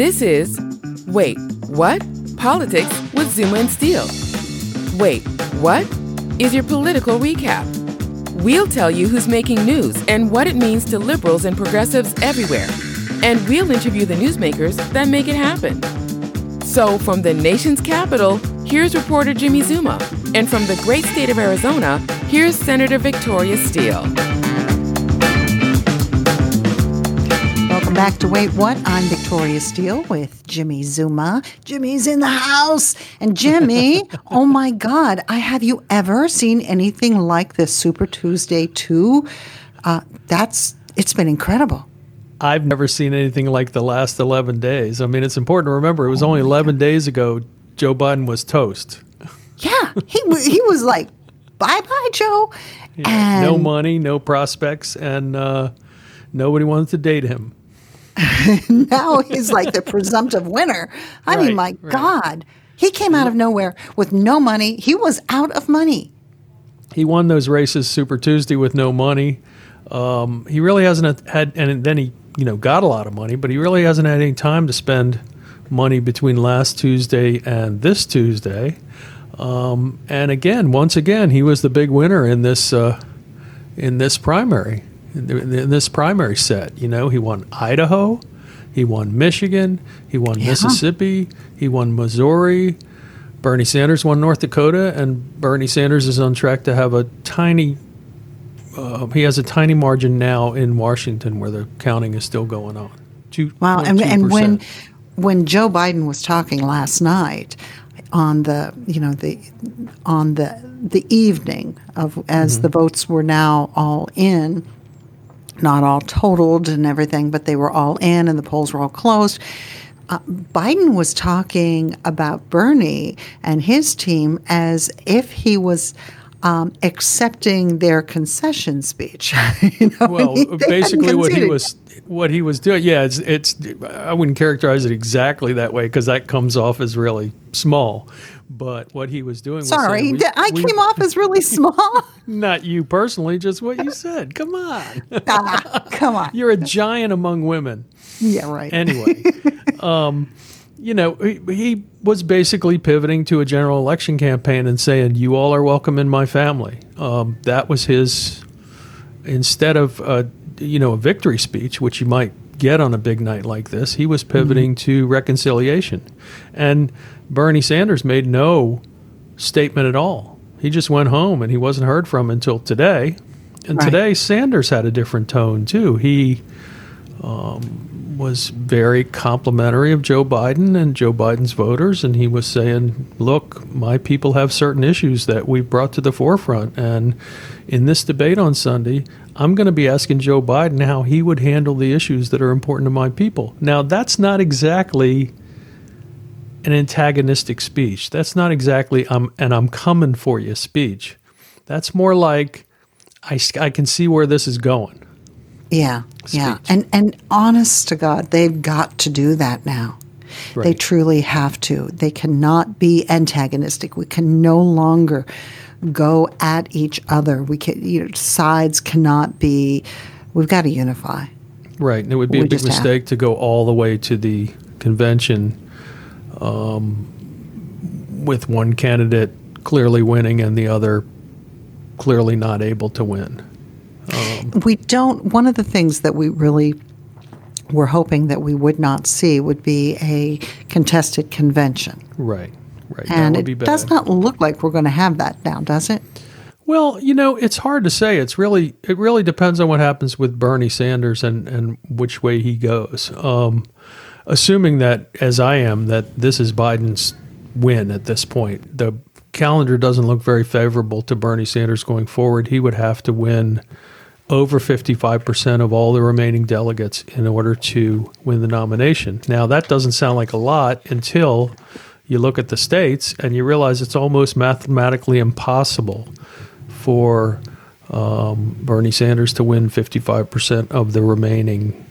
This is Wait, What? Politics with Zuma and Steele. Wait, What? Is your political recap. We'll tell you who's making news and what it means to liberals and progressives everywhere. And we'll interview the newsmakers that make it happen. So, from the nation's capital, here's reporter Jimmy Zuma. And from the great state of Arizona, here's Senator Victoria Steele. Welcome back to Wait What? I'm Steele with Jimmy Zuma. Jimmy's in the house. And Jimmy, oh my God, I have you ever seen anything like this Super Tuesday 2? Uh, that's, it's been incredible. I've never seen anything like the last 11 days. I mean, it's important to remember it was only 11 days ago Joe Biden was toast. Yeah, he, he was like, bye bye, Joe. And no money, no prospects, and uh, nobody wanted to date him. now he's like the presumptive winner. I mean, my right. God. He came out of nowhere with no money. He was out of money. He won those races Super Tuesday with no money. Um, he really hasn't had, and then he, you know, got a lot of money, but he really hasn't had any time to spend money between last Tuesday and this Tuesday. Um, and again, once again, he was the big winner in this uh, in this primary, in, this primary set. You know, he won Idaho, he won Michigan, he won Mississippi, he won Missouri. Bernie Sanders won North Dakota, and Bernie Sanders is on track to have a tiny. Uh, he has a tiny margin now in Washington, where the counting is still going on. Two, Wow, and, and when when Joe Biden was talking last night on the you know the on the the evening of as the votes were now all in, not all totaled and everything, but they were all in and the polls were all closed. Uh, Biden was talking about Bernie and his team as if he was um, accepting their concession speech. you know, well, hadn't basically what he was what he was doing. Yeah, it's it's. I wouldn't characterize it exactly that way because that comes off as really small. But what he was doing. Was Sorry, saying, we- I we- came off as really small. Not you personally, just what you said. Come on, ah, come on. you're a giant among women. Yeah, right. anyway, um, you know, he, he was basically pivoting to a general election campaign and saying, "You all are welcome in my family." Um, that was his. Instead of uh, you know a victory speech, which you might get on a big night like this, he was pivoting to reconciliation, and Bernie Sanders made no statement at all. He just went home and he wasn't heard from until today. And Right. today Sanders had a different tone too. He um, was very complimentary of Joe Biden and Joe Biden's voters, and he was saying, "Look, my people have certain issues that we've brought to the forefront, and in this debate on Sunday, I'm going to be asking Joe Biden how he would handle the issues that are important to my people." Now, that's not exactly an antagonistic speech. That's not exactly um, "I'm and I'm coming for you" speech. That's more like I, I can see where this is going. yeah, yeah. And and honest to God, they've got to do that now. They truly have to. They cannot be antagonistic. We can no longer go at each other. We can you know, sides cannot be. We've got to unify. Right, and it would be We a big just have- mistake to go all the way to the convention um, with one candidate clearly winning and the other clearly not able to win. we don't one of the things that we really were hoping that we would not see would be a contested convention Right, right. that and it does not look like we're going to have that now does it Well, you know, it's hard to say. It's really it really depends on what happens with Bernie Sanders and and which way he goes. Um, assuming that, as I am, that this is Biden's win at this point, the calendar doesn't look very favorable to Bernie Sanders going forward. He would have to win over 55% of all the remaining delegates in order to win the nomination. Now, that doesn't sound like a lot until you look at the states and you realize it's almost mathematically impossible for um, Bernie Sanders to win 55% of the remaining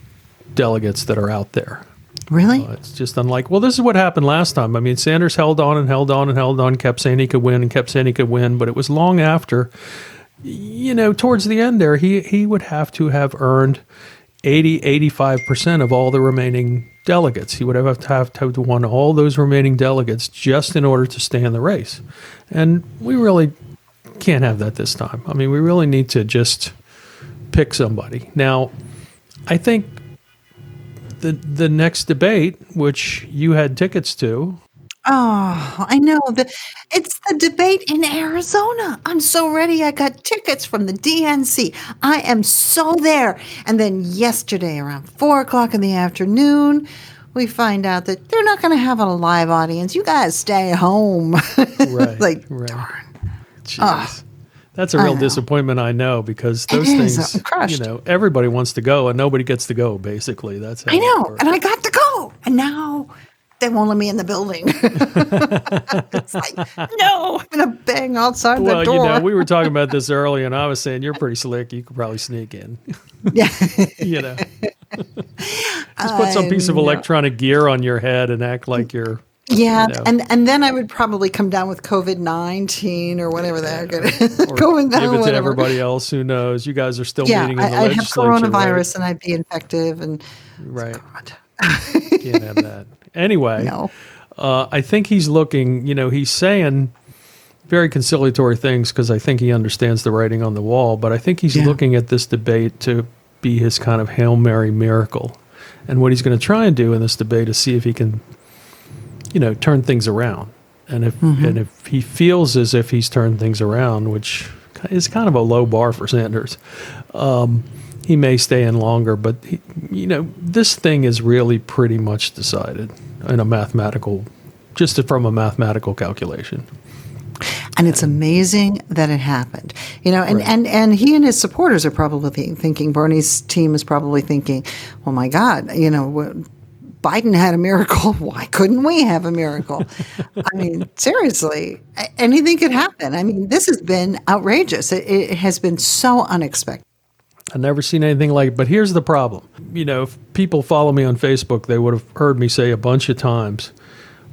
delegates that are out there. Really It's just unlike, well, this is what happened last time. I mean, Sanders held on and held on and held on, kept saying he could win and kept saying he could win, but it was long after, you know, towards the end there, he, he would have to have earned 80, 85% of all the remaining delegates. He would have to have to have won all those remaining delegates just in order to stay in the race. And we really can't have that this time. I mean, we really need to just pick somebody. Now, I think the the next debate, which you had tickets to, Oh, I know. The, it's the debate in Arizona. I'm so ready. I got tickets from the DNC. I am so there. And then yesterday, around four o'clock in the afternoon, we find out that they're not going to have a live audience. You guys stay home. right? like, right. darn. Jeez. That's a real disappointment, I know, because those uh, things, I'm crushed. you know, everybody wants to go and nobody gets to go. Basically, that's how I know. And I got to go. And now they won't let me in the building. it's like, no, I'm going to bang outside well, the door. Well, you know, we were talking about this earlier, and I was saying you're pretty slick. You could probably sneak in. yeah. you know, just put some piece of electronic gear on your head and act like you're. Yeah, you know. and and then I would probably come down with COVID nineteen or whatever the heck it is. going down, give it to everybody else. Who knows? You guys are still Yeah, meeting in the I, I'd have coronavirus and I'd be infective and right? God. Can't have that. Anyway, no. uh, I think he's looking. You know, he's saying very conciliatory things because I think he understands the writing on the wall. But I think he's Yeah. looking at this debate to be his kind of hail mary miracle, and what he's going to try and do in this debate is see if he can, you know, turn things around. And if Mm-hmm. and if he feels as if he's turned things around, which is kind of a low bar for Sanders, um, he may stay in longer. But he, you know, this thing is really pretty much decided in a mathematical, just from a mathematical calculation. And it's amazing that it happened. You know, and, Right. and, and he and his supporters are probably thinking, Bernie's team is probably thinking, oh my God, you know, Biden had a miracle. Why couldn't we have a miracle? I mean, seriously, anything could happen. I mean, this has been outrageous. It, it has been so unexpected. I've never seen anything like. it. But here's the problem. You know, if people follow me on Facebook, they would have heard me say a bunch of times,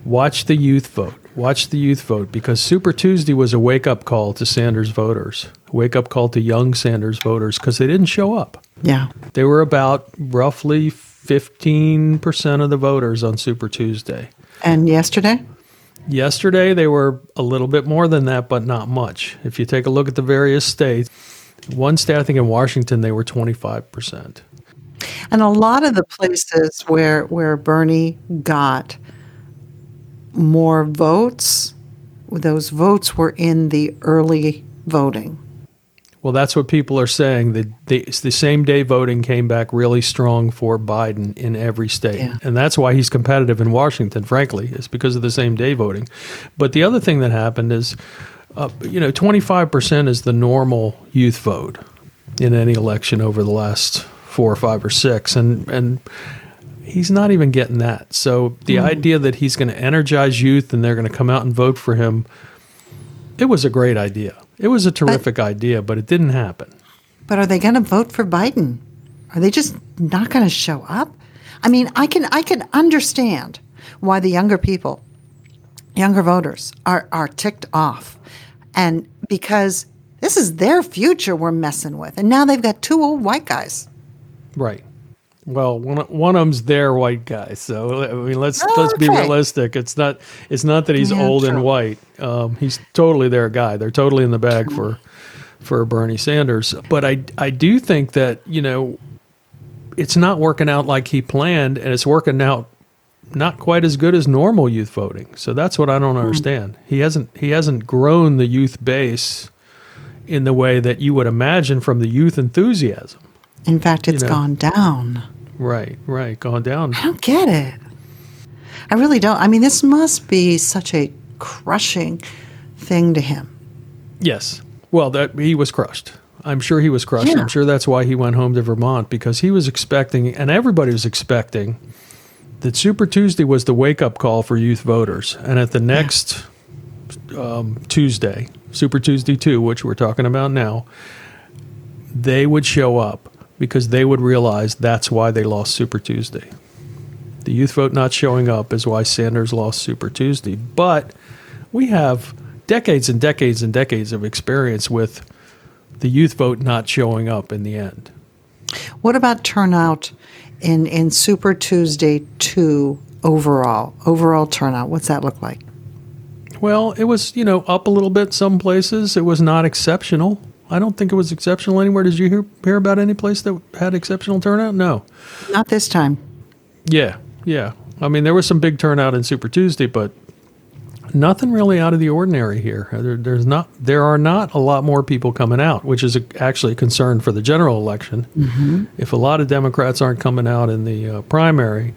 "Watch the youth vote. Watch the youth vote," because Super Tuesday was a wake up call to Sanders voters, wake up call to young Sanders voters because they didn't show up. Yeah. They were about roughly 15% of the voters on Super Tuesday. And yesterday? Yesterday, they were a little bit more than that, but not much. If you take a look at the various states, one state, I think in Washington, they were 25%. And a lot of the places where where Bernie got more votes, those votes were in the early voting. Well, that's what people are saying. The, the, it's the same day voting came back really strong for Biden in every state. Yeah. And that's why he's competitive in Washington, frankly, is because of the same day voting. But the other thing that happened is, uh, you know, 25% is the normal youth vote in any election over the last four or five or six. And, and he's not even getting that. So the idea that he's going to energize youth and they're going to come out and vote for him, it was a great idea. It was a terrific idea, but it didn't happen. But are they going to vote for Biden? Are they just not going to show up? I mean, I can I can understand why the younger people, younger voters are are ticked off. And because this is their future we're messing with. And now they've got two old white guys. Right. Well, one one of them's their white guy. So I mean, let's let's be realistic. It's not it's not that he's Yeah, old and white. Um, he's totally their guy. They're totally in the bag for for Bernie Sanders. But I I do think that you know it's not working out like he planned, and it's working out not quite as good as normal youth voting. So that's what I Hmm. don't understand. He hasn't he hasn't grown the youth base in the way that you would imagine from the youth enthusiasm. In fact, it's know. gone down. Right, right, gone down. I don't get it. I really don't. I mean, this must be such a crushing thing to him. Yes. Well, that he was crushed. I'm sure he was crushed. Yeah. I'm sure that's why he went home to Vermont because he was expecting, and everybody was expecting, that Super Tuesday was the wake up call for youth voters. And at the next um, Tuesday, Super Tuesday 2, which we're talking about now, they would show up because they would realize that's why they lost Super Tuesday. The youth vote not showing up is why Sanders lost Super Tuesday. But we have decades and decades and decades of experience with the youth vote not showing up in the end. What about turnout in, in Super Tuesday 2 overall? Overall turnout, what's that look like? Well, it was, you know, up a little bit some places. It was not exceptional. I don't think it was exceptional anywhere. Did you hear, hear about any place that had exceptional turnout? No. Not this time. Yeah, yeah. I mean, there was some big turnout in Super Tuesday, but nothing really out of the ordinary here. There, there's not. There are not a lot more people coming out, which is a, actually a concern for the general election. Mm-hmm. If a lot of Democrats aren't coming out in the uh, primary,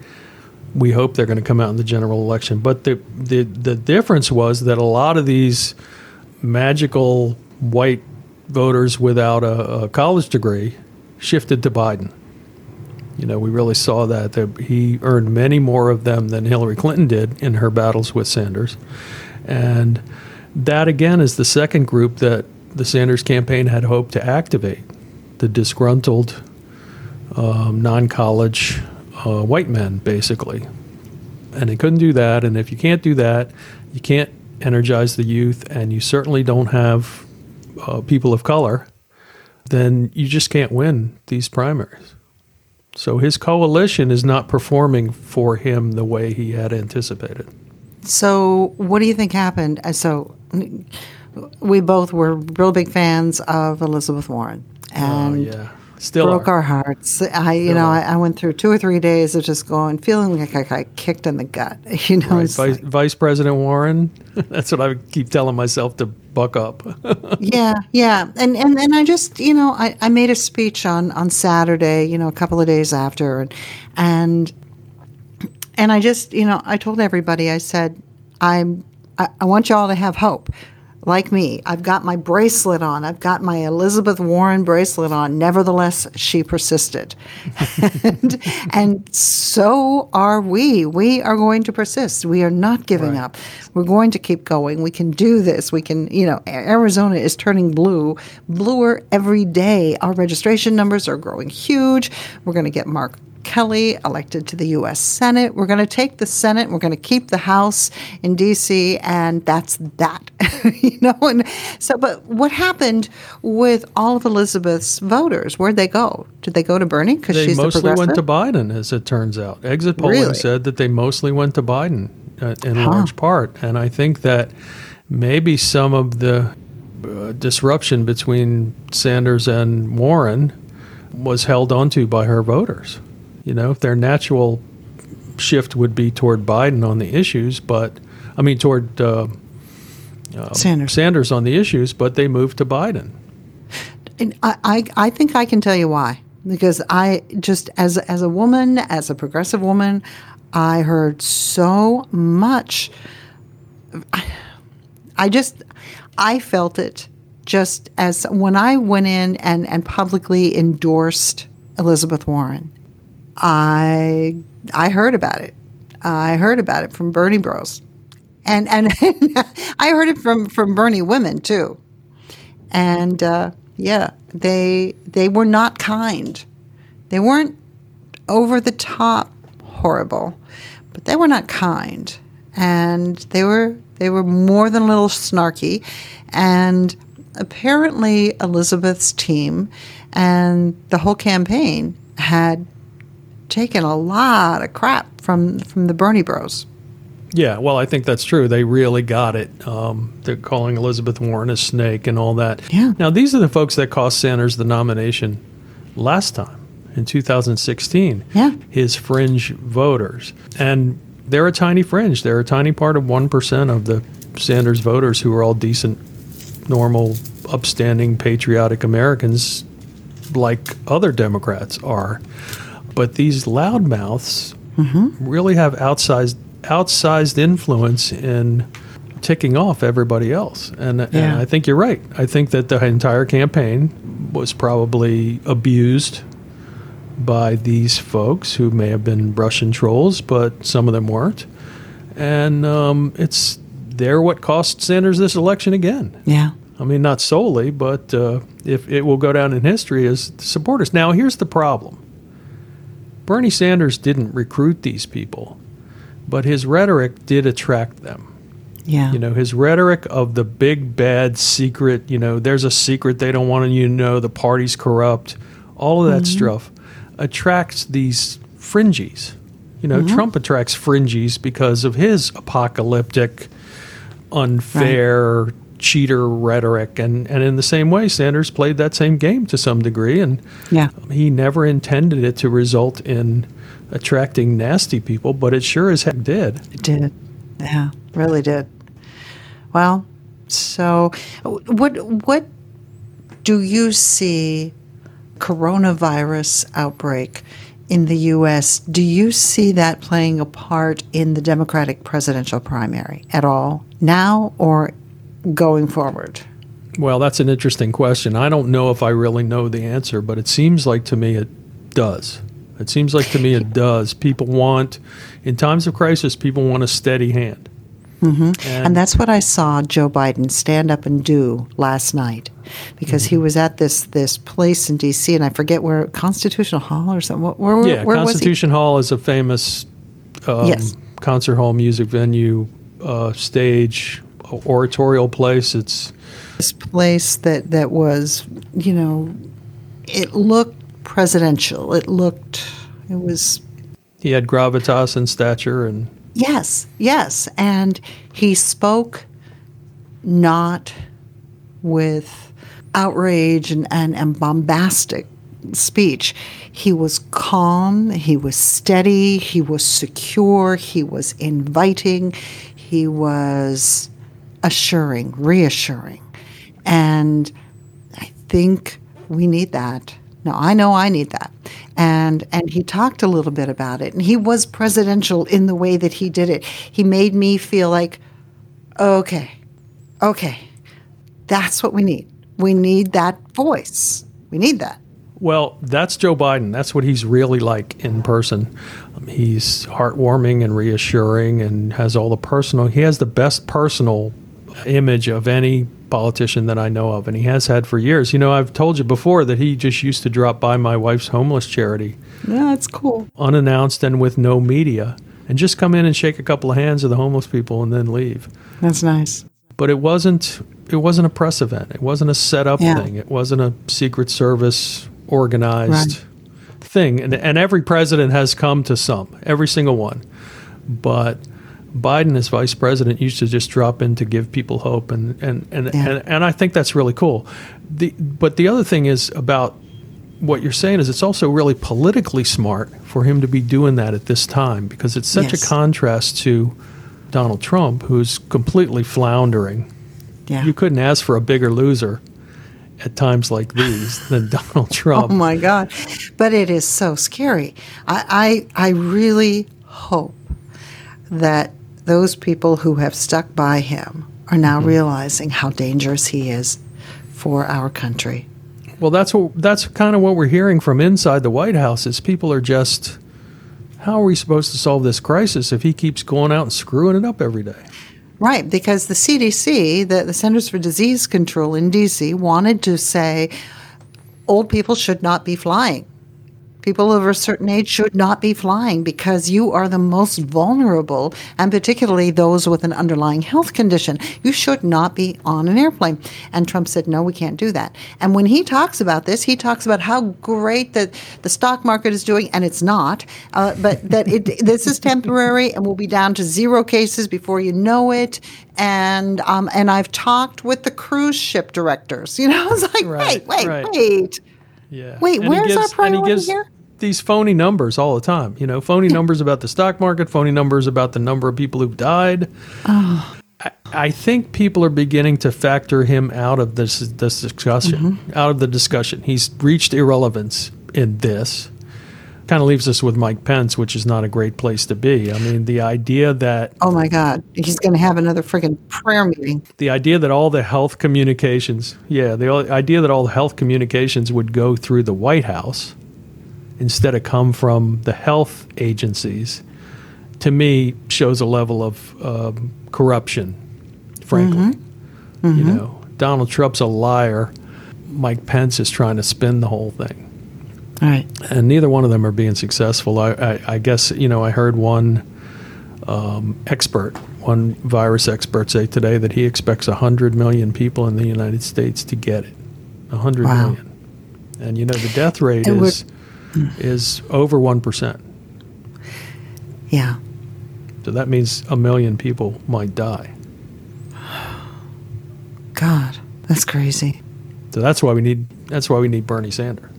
we hope they're going to come out in the general election. But the, the the difference was that a lot of these magical white voters without a, a college degree shifted to Biden. You know, we really saw that, that he earned many more of them than Hillary Clinton did in her battles with Sanders. And that, again, is the second group that the Sanders campaign had hoped to activate the disgruntled, um, non college uh, white men, basically. And they couldn't do that. And if you can't do that, you can't energize the youth, and you certainly don't have uh, people of color, then you just can't win these primaries. So his coalition is not performing for him the way he had anticipated. So, what do you think happened? Uh, so, we both were real big fans of Elizabeth Warren, and oh, yeah. Still broke are. our hearts. I, you know, I, I, went through two or three days of just going, feeling like I got kicked in the gut. You know, right. Vice, like, Vice, President Warren. That's what I keep telling myself to buck up. yeah, yeah, and and and I just, you know, I, I made a speech on on Saturday. You know, a couple of days after, and and and I just, you know, I told everybody. I said, I'm. I, I want y'all to have hope like me, I've got my bracelet on. I've got my Elizabeth Warren bracelet on. Nevertheless, she persisted. and, and, so are we. We are going to persist. We are not giving right. up. We're going to keep going. We can do this. We can, you know, Arizona is turning blue, bluer every day. Our registration numbers are growing huge. We're going to get Mark Kelly elected to the U.S. Senate. We're going to take the Senate. We're going to keep the House in D.C. and that's that. you know. And so, but what happened with all of Elizabeth's voters? Where'd they go? Did they go to Bernie because she's mostly the went to Biden, as it turns out. Exit polling really? said that they mostly went to Biden uh, in huh. large part, and I think that maybe some of the uh, disruption between Sanders and Warren was held onto by her voters. You know, their natural shift would be toward Biden on the issues, but I mean toward uh, uh, Sanders. Sanders on the issues, but they moved to Biden. And I, I, I think I can tell you why. Because I just as as a woman, as a progressive woman, I heard so much. I, I just I felt it just as when I went in and, and publicly endorsed Elizabeth Warren I I heard about it. I heard about it from Bernie Bros, and and I heard it from from Bernie women too. And uh, yeah, they they were not kind. They weren't over the top horrible, but they were not kind, and they were they were more than a little snarky, and apparently Elizabeth's team and the whole campaign had taken a lot of crap from from the Bernie Bros. Yeah, well, I think that's true. They really got it. Um, they're calling Elizabeth Warren a snake and all that. Yeah. Now, these are the folks that cost Sanders the nomination last time in 2016. Yeah. His fringe voters. And they're a tiny fringe. They're a tiny part of 1% of the Sanders voters who are all decent, normal, upstanding, patriotic Americans like other Democrats are. But these loudmouths mm-hmm. really have outsized outsized influence in ticking off everybody else. And, yeah. and, I think you're right. I think that the entire campaign was probably abused by these folks who may have been Russian trolls, but some of them weren't. And um, it's they're what cost Sanders this election again. Yeah. I mean, not solely, but uh, if it will go down in history as supporters. Now, here's the problem Bernie Sanders didn't recruit these people, but his rhetoric did attract them. Yeah. You know, his rhetoric of the big bad secret, you know, there's a secret they don't want you to know, the party's corrupt, all of that mm-hmm. stuff attracts these fringies. You know, mm-hmm. Trump attracts fringies because of his apocalyptic, unfair, cheater rhetoric. And, and in the same way, Sanders played that same game to some degree. And Yeah. he never intended it to result in attracting nasty people, but it sure as heck did. It did. Yeah, really did. Well, so what what do you see coronavirus outbreak in the US? Do you see that playing a part in the Democratic presidential primary at all now or going forward? Well, that's an interesting question. I don't know if I really know the answer, but it seems like to me it does. It seems like to me it does. People want, in times of crisis, people want a steady hand. Mm-hmm. And that's what I saw Joe Biden stand up and do last night, because Mm-hmm. he was at this this place in D.C. and I forget where Constitutional Hall or something. Where, where, yeah, where? Constitution Hall is a famous um, Yes. concert hall, music venue, uh, stage, oratorial place. It's This place that that was, you know, it looked presidential. It looked, it was he had gravitas and stature, and Yes, yes. And he spoke not with outrage and, and, and bombastic speech. He was calm, he was steady, he was secure, he was inviting, he was assuring, reassuring. And I think we need that. No, I know I need that. And and he talked a little bit about it. And he was presidential in the way that he did it. He made me feel like, okay, okay, that's what we need. We need that voice. We need that. Well, that's Joe Biden. That's what he's really like in person. Um, he's heartwarming and reassuring and has all the personal, he has the best personal image of any politician that I know of, and he has had for years. You know, I've told you before that he just used to drop by my wife's homeless charity Yeah, that's cool. unannounced and with no media and just come in and shake a couple of hands of the homeless people and then leave. That's nice. But it wasn't it wasn't a press event. It wasn't a set up Yeah. thing. It wasn't a secret service organized Right. thing. And and every president has come to some, every single one. But Biden as vice president used to just drop in to give people hope and and and, Yeah. and, and I think that's really cool. The but the other thing is about what you're saying is it's also really politically smart for him to be doing that at this time because it's such Yes. a contrast to Donald Trump, who's completely floundering. Yeah. You couldn't ask for a bigger loser at times like these than Donald oh, Trump. Oh my God! But it is so scary. I, I I really hope that those people who have stuck by him are now Mm-hmm. realizing how dangerous he is for our country. Well, that's what that's kind of what we're hearing from inside the White House is people are just how are we supposed to solve this crisis if he keeps going out and screwing it up every day? Right, because the CDC, the, the Centers for Disease Control in DC, wanted to say old people should not be flying. People over a certain age should not be flying because you are the most vulnerable, and particularly those with an underlying health condition. You should not be on an airplane. And Trump said, no, we can't do that. And when he talks about this, he talks about how great that the stock market is doing, and it's not, uh, but that it, this is temporary and we'll be down to zero cases before you know it. And um, and I've talked with the cruise ship directors. You know, I was like, Right, wait, wait, right. wait. Yeah. Wait, And he where's our gives- and priority he gives here? These phony numbers all the time. You know, phony numbers about the stock market, phony numbers about the number of people who've died. Oh. I, I think people are beginning to factor him out of this this discussion, Mm-hmm. out of the discussion. He's reached irrelevance in this. Kind of leaves us with Mike Pence, which is not a great place to be. I mean, the idea that Oh my God, he's going to have another friggin' prayer meeting. the idea that all the health communications, yeah, the idea that all the health communications would go through the White House instead of come from the health agencies, to me shows a level of um, corruption. Frankly, you know, Donald Trump's a liar. Mike Pence is trying to spin the whole thing All right. and neither one of them are being successful. I, I, I guess you know I heard one um, expert, one virus expert, say today that he expects hundred million people in the United States to get it. A hundred Wow. million. and you know the death rate And is is over one percent. Yeah. So that means a million people might die. God, that's crazy. So that's why we need that's why we need Bernie Sanders.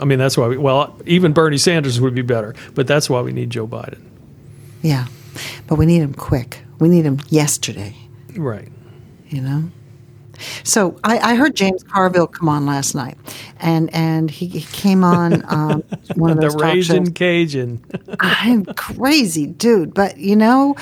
I mean, that's why we well even Bernie Sanders would be better, but that's why we need Joe Biden. Yeah. But we need him quick. We need him yesterday, Right. you know? So I, I heard James Carville come on last night, and and he, he came on um, one of those talk raging. Cajun. I'm crazy, dude. But you know,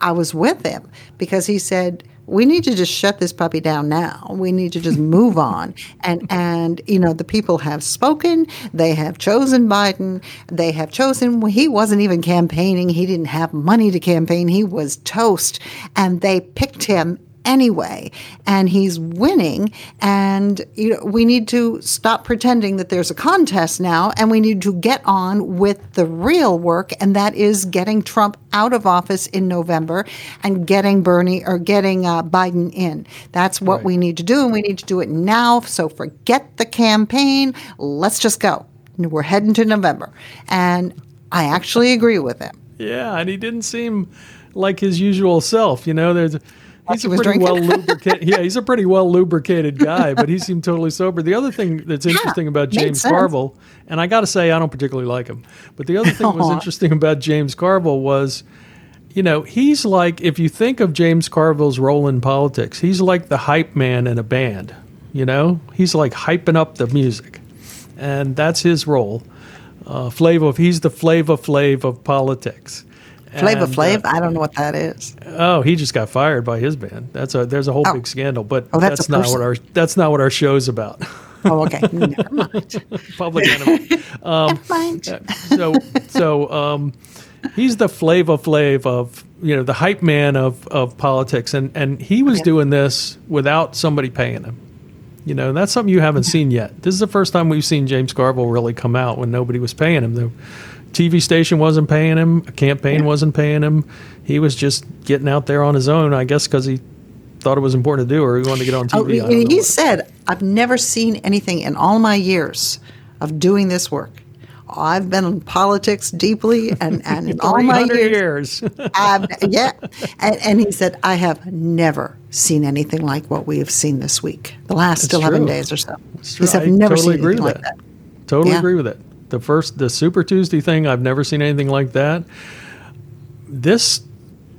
I was with him because he said we need to just shut this puppy down now. We need to just move on. And and you know, the people have spoken. They have chosen Biden. They have chosen. He wasn't even campaigning. He didn't have money to campaign. He was toast, and they picked him anyway and he's winning and you know we need to stop pretending that there's a contest now and we need to get on with the real work and that is getting Trump out of office in November and getting Bernie or getting uh, Biden in that's what Right. we need to do and we need to do it now so forget the campaign let's just go we're heading to November and I actually agree with him Yeah, and he didn't seem like his usual self. You know, there's he's he a pretty well lubricated. Yeah, he's a pretty well lubricated guy, but he seemed totally sober. The other thing that's interesting about James. Carville, and I got to say, I don't particularly like him, but the other thing that was interesting about James Carville was. You know, he's like if you think of James Carville's role in politics, he's like the hype man in a band. You know, he's like hyping up the music, and that's his role. Uh, Flav, he's the Flava Flav of politics. Flavor And, uh, I don't know what that is Oh, he just got fired by his band. That's a there's a whole Oh. big scandal, but Oh, that's that's, not person. what our that's not what our show's about. oh okay never mind Public enemy. never mind So so um, he's the Flava Flav of you know the hype man of of politics, and and he was Yeah. doing this without somebody paying him. You know, and that's something you haven't seen yet. This is the first time we've seen James Carville really come out when nobody was paying him. The TV station wasn't paying him, a campaign wasn't paying him. He was just getting out there on his own, I guess, because he thought it was important to do, or he wanted to get on TV. Oh, I don't know he said, I've never seen anything in all my years of doing this work. I've been in politics deeply, and, and in all my years, years. Yeah. And, and he said, I have never seen anything like what we have seen this week, the last That's 11 true. days or so. He said, I've never totally seen anything like that. that. Totally Yeah. agree with it. The first, the Super Tuesday thing, I've never seen anything like that. This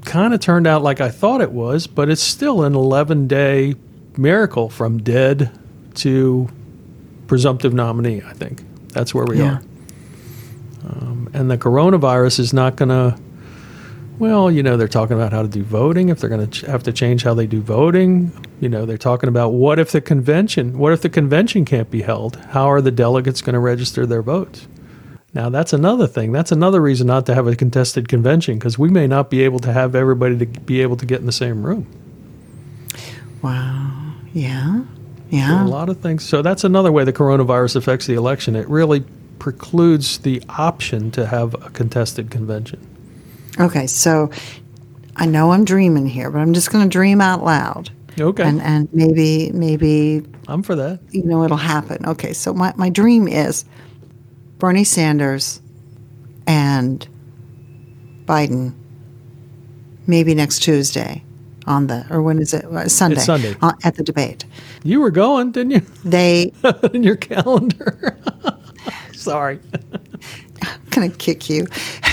kind of turned out like I thought it was, but it's still an 11 day miracle from dead to presumptive nominee, I think. That's where we Yeah. are. Um, and the coronavirus is not going to, well, you know, they're talking about how to do voting, if they're going to ch- have to change how they do voting. You know, they're talking about what if the convention, what if the convention can't be held? How are the delegates going to register their votes? Now, that's another thing. That's another reason not to have a contested convention because we may not be able to have everybody to be able to get in the same room. Wow. Yeah. So Yeah. a lot of things. So that's another way the coronavirus affects the election. It really precludes the option to have a contested convention. Okay. So I know I'm dreaming here, but I'm just going to dream out loud. Okay. And, and maybe, maybe I'm for that. you know it'll happen. Okay, so my, my dream is Bernie Sanders and Biden maybe next Tuesday on the or when is it Uh, Sunday Sunday. uh, at the debate. You were going, didn't you? They in your calendar. Sorry. I'm gonna kick you.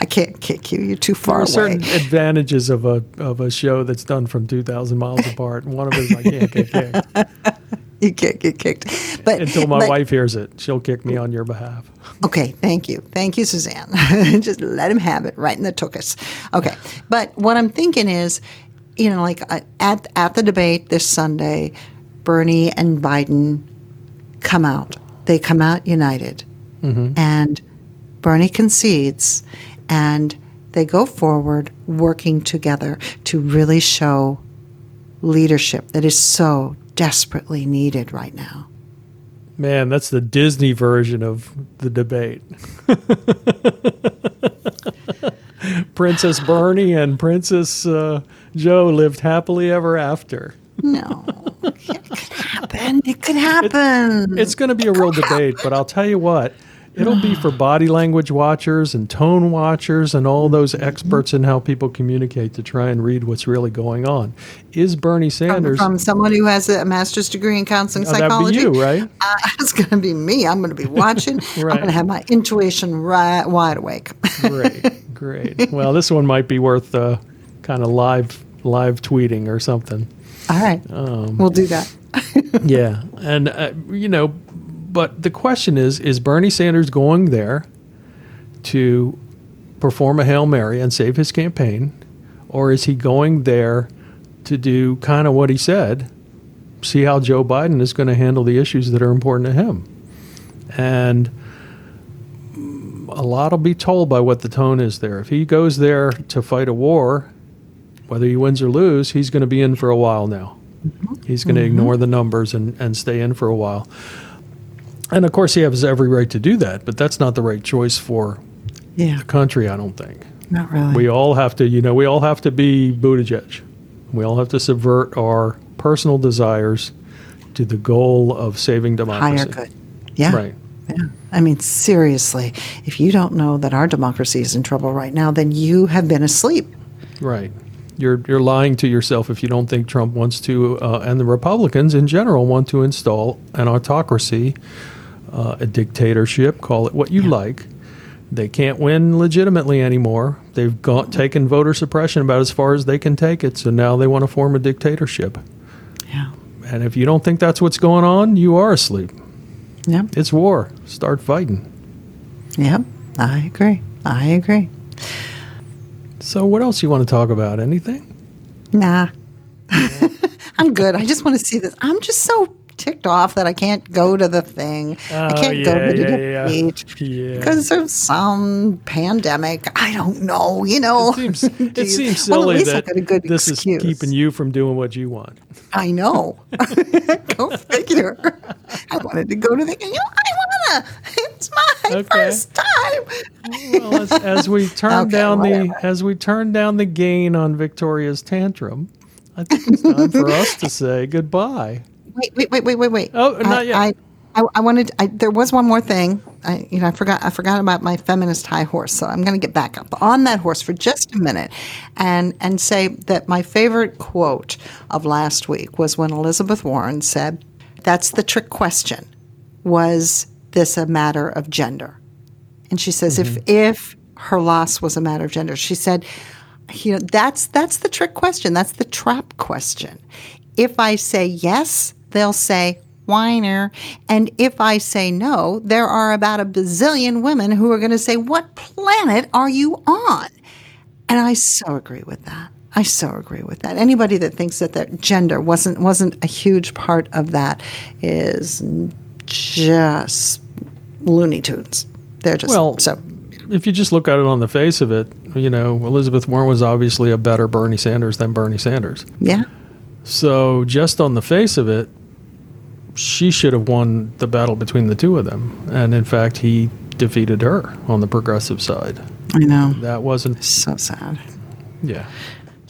I can't kick you. You're too far There are away. certain advantages of a of a show that's done from two thousand miles apart, one of it is I can't get kicked You can't get kicked. But until my but- wife hears it. She'll kick me on your behalf. Okay, thank you. Thank you, Suzanne. Just let him have it right in the tuchus. Okay. But what I'm thinking is, you know, like uh, at, at the debate this Sunday, Bernie and Biden come out. They come out united. And Bernie concedes, and they go forward working together to really show leadership that is so desperately needed right now. Man, that's the Disney version of the debate. Princess Bernie and Princess uh, Joe lived happily ever after. No, it could happen. It could happen. It's going to be a real debate, but I'll tell you what, it'll be for body language watchers and tone watchers and all those experts in how people communicate to try and read what's really going on. Is Bernie Sanders from someone who has a master's degree in counseling Oh, that'd be psychology. you, right? Uh, it's going to be me. I'm going to be watching. I'm going to have my intuition right, wide awake. great, great. Well, this one might be worth uh, kind of live live tweeting or something. All right, Um, we'll do that. Yeah, and uh, you know, but the question is: Is Bernie Sanders going there to perform a hail mary and save his campaign, or is he going there to do kind of what he said? See how Joe Biden is going to handle the issues that are important to him, and a lot will be told by what the tone is there. If he goes there to fight a war, whether he wins or lose, he's going to be in for a while now. He's going to mm-hmm. ignore the numbers and, and stay in for a while. And of course, he has every right to do that, but that's not the right choice for Yeah, the country, I don't think. not really. We all have to, you know, we all have to be Buttigieg. We all have to subvert our personal desires to the goal of saving democracy. Higher good. Yeah. Right. Yeah. I mean, seriously, if you don't know that our democracy is in trouble right now, then you have been asleep. Right. You're you're lying to yourself if you don't think Trump wants to, uh, and the Republicans in general want to install an autocracy, uh, a dictatorship. Call it what you like. They can't win legitimately anymore. They've gone, taken voter suppression about as far as they can take it. So now they want to form a dictatorship. Yeah. And if you don't think that's what's going on, you are asleep. Yep. It's war. Start fighting. Yep. I agree. I agree. So what else you want to talk about? Anything? Nah. I'm good. I just want to see this. I'm just so ticked off that I can't go to the thing. I Oh, can't go to the yeah, yeah. debate Yeah. because of some pandemic. I don't know. You know, It seems, it seems silly least I that good this excuse. is keeping you from doing what you want. I know. go figure. I wanted to go to the. You know, I wanna. My Okay. first time. Well, as, as we turn Okay, down the as we turn down the gain on Victoria's tantrum, I think it's time for us to say goodbye. Wait, wait, wait, wait, wait, wait. Oh, not I, yet. I, I, I wanted. I, there was one more thing. I, you know, I forgot. I forgot about my feminist high horse. So I'm going to get back up on that horse for just a minute, and and say that my favorite quote of last week was when Elizabeth Warren said, "That's the trick question. Was this a matter of gender?" And she says, if mm-hmm. if her loss was a matter of gender, she said, you know, that's that's the trick question. That's the trap question. If I say yes, they'll say whiner, and if I say no, there are about a bazillion women who are going to say, "What planet are you on?" And I so agree with that. I so agree with that. Anybody that thinks that their gender wasn't wasn't a huge part of that is just Looney Tunes. They're just Well, so. If you just look at it on the face of it, you know, Elizabeth Warren was obviously a better Bernie Sanders than Bernie Sanders. Yeah, So just on the face of it, she should have won the battle between the two of them. And in fact, he defeated her on the progressive side. I know. That wasn't, So sad. yeah.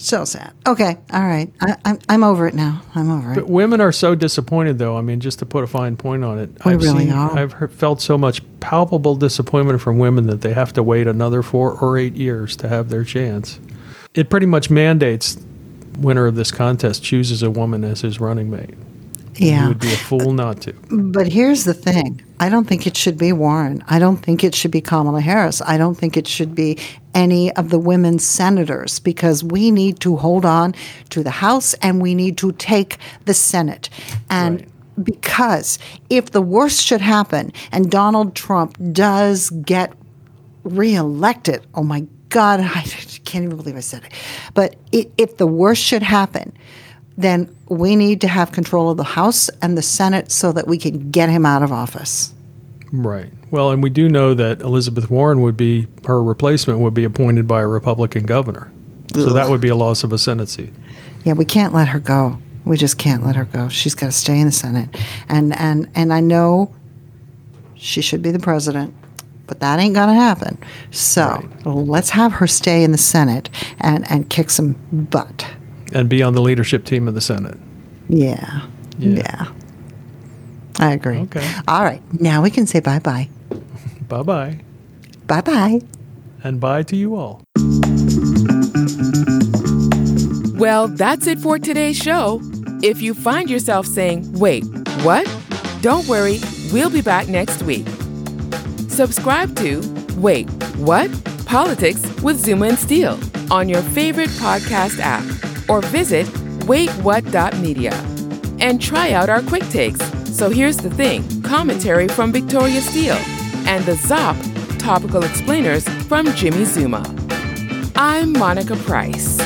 So sad. Okay, all right. I, I'm I'm over it now. I'm over it. But women are so disappointed, though. I mean, just to put a fine point on it, We I've really seen, are. I've heard, felt so much palpable disappointment from women that they have to wait another four or eight years to have their chance. It pretty much mandates winner of this contest chooses a woman as his running mate. You Yeah. would be a fool uh, not to. But here's the thing. I don't think it should be Warren. I don't think it should be Kamala Harris. I don't think it should be any of the women senators because we need to hold on to the House and we need to take the Senate. And Right. because if the worst should happen and Donald Trump does get reelected, oh my God, I can't even believe I said it. But if the worst should happen, then we need to have control of the House and the Senate so that we can get him out of office. Right. Well, and we do know that Elizabeth Warren would be, her replacement would be appointed by a Republican governor. So that would be a loss of a Senate seat. Yeah, we can't let her go. We just can't let her go. She's got to stay in the Senate. And and and I know she should be the president, but that ain't gonna happen. So let's have her stay in the Senate and and kick some butt. And be on the leadership team of the Senate. Yeah. Yeah. Yeah. I agree. Okay. All right. Now we can say bye bye. Bye bye. Bye bye. And bye to you all. Well, that's it for today's show. If you find yourself saying, wait, what? Don't worry, we'll be back next week. Subscribe to Wait, What? Politics with Zuma and Steele on your favorite podcast app or visit waitwhat.media and try out our quick takes. So here's the thing commentary from Victoria Steele and the ZOP topical explainers from Jimmy Zuma. I'm Monica Price.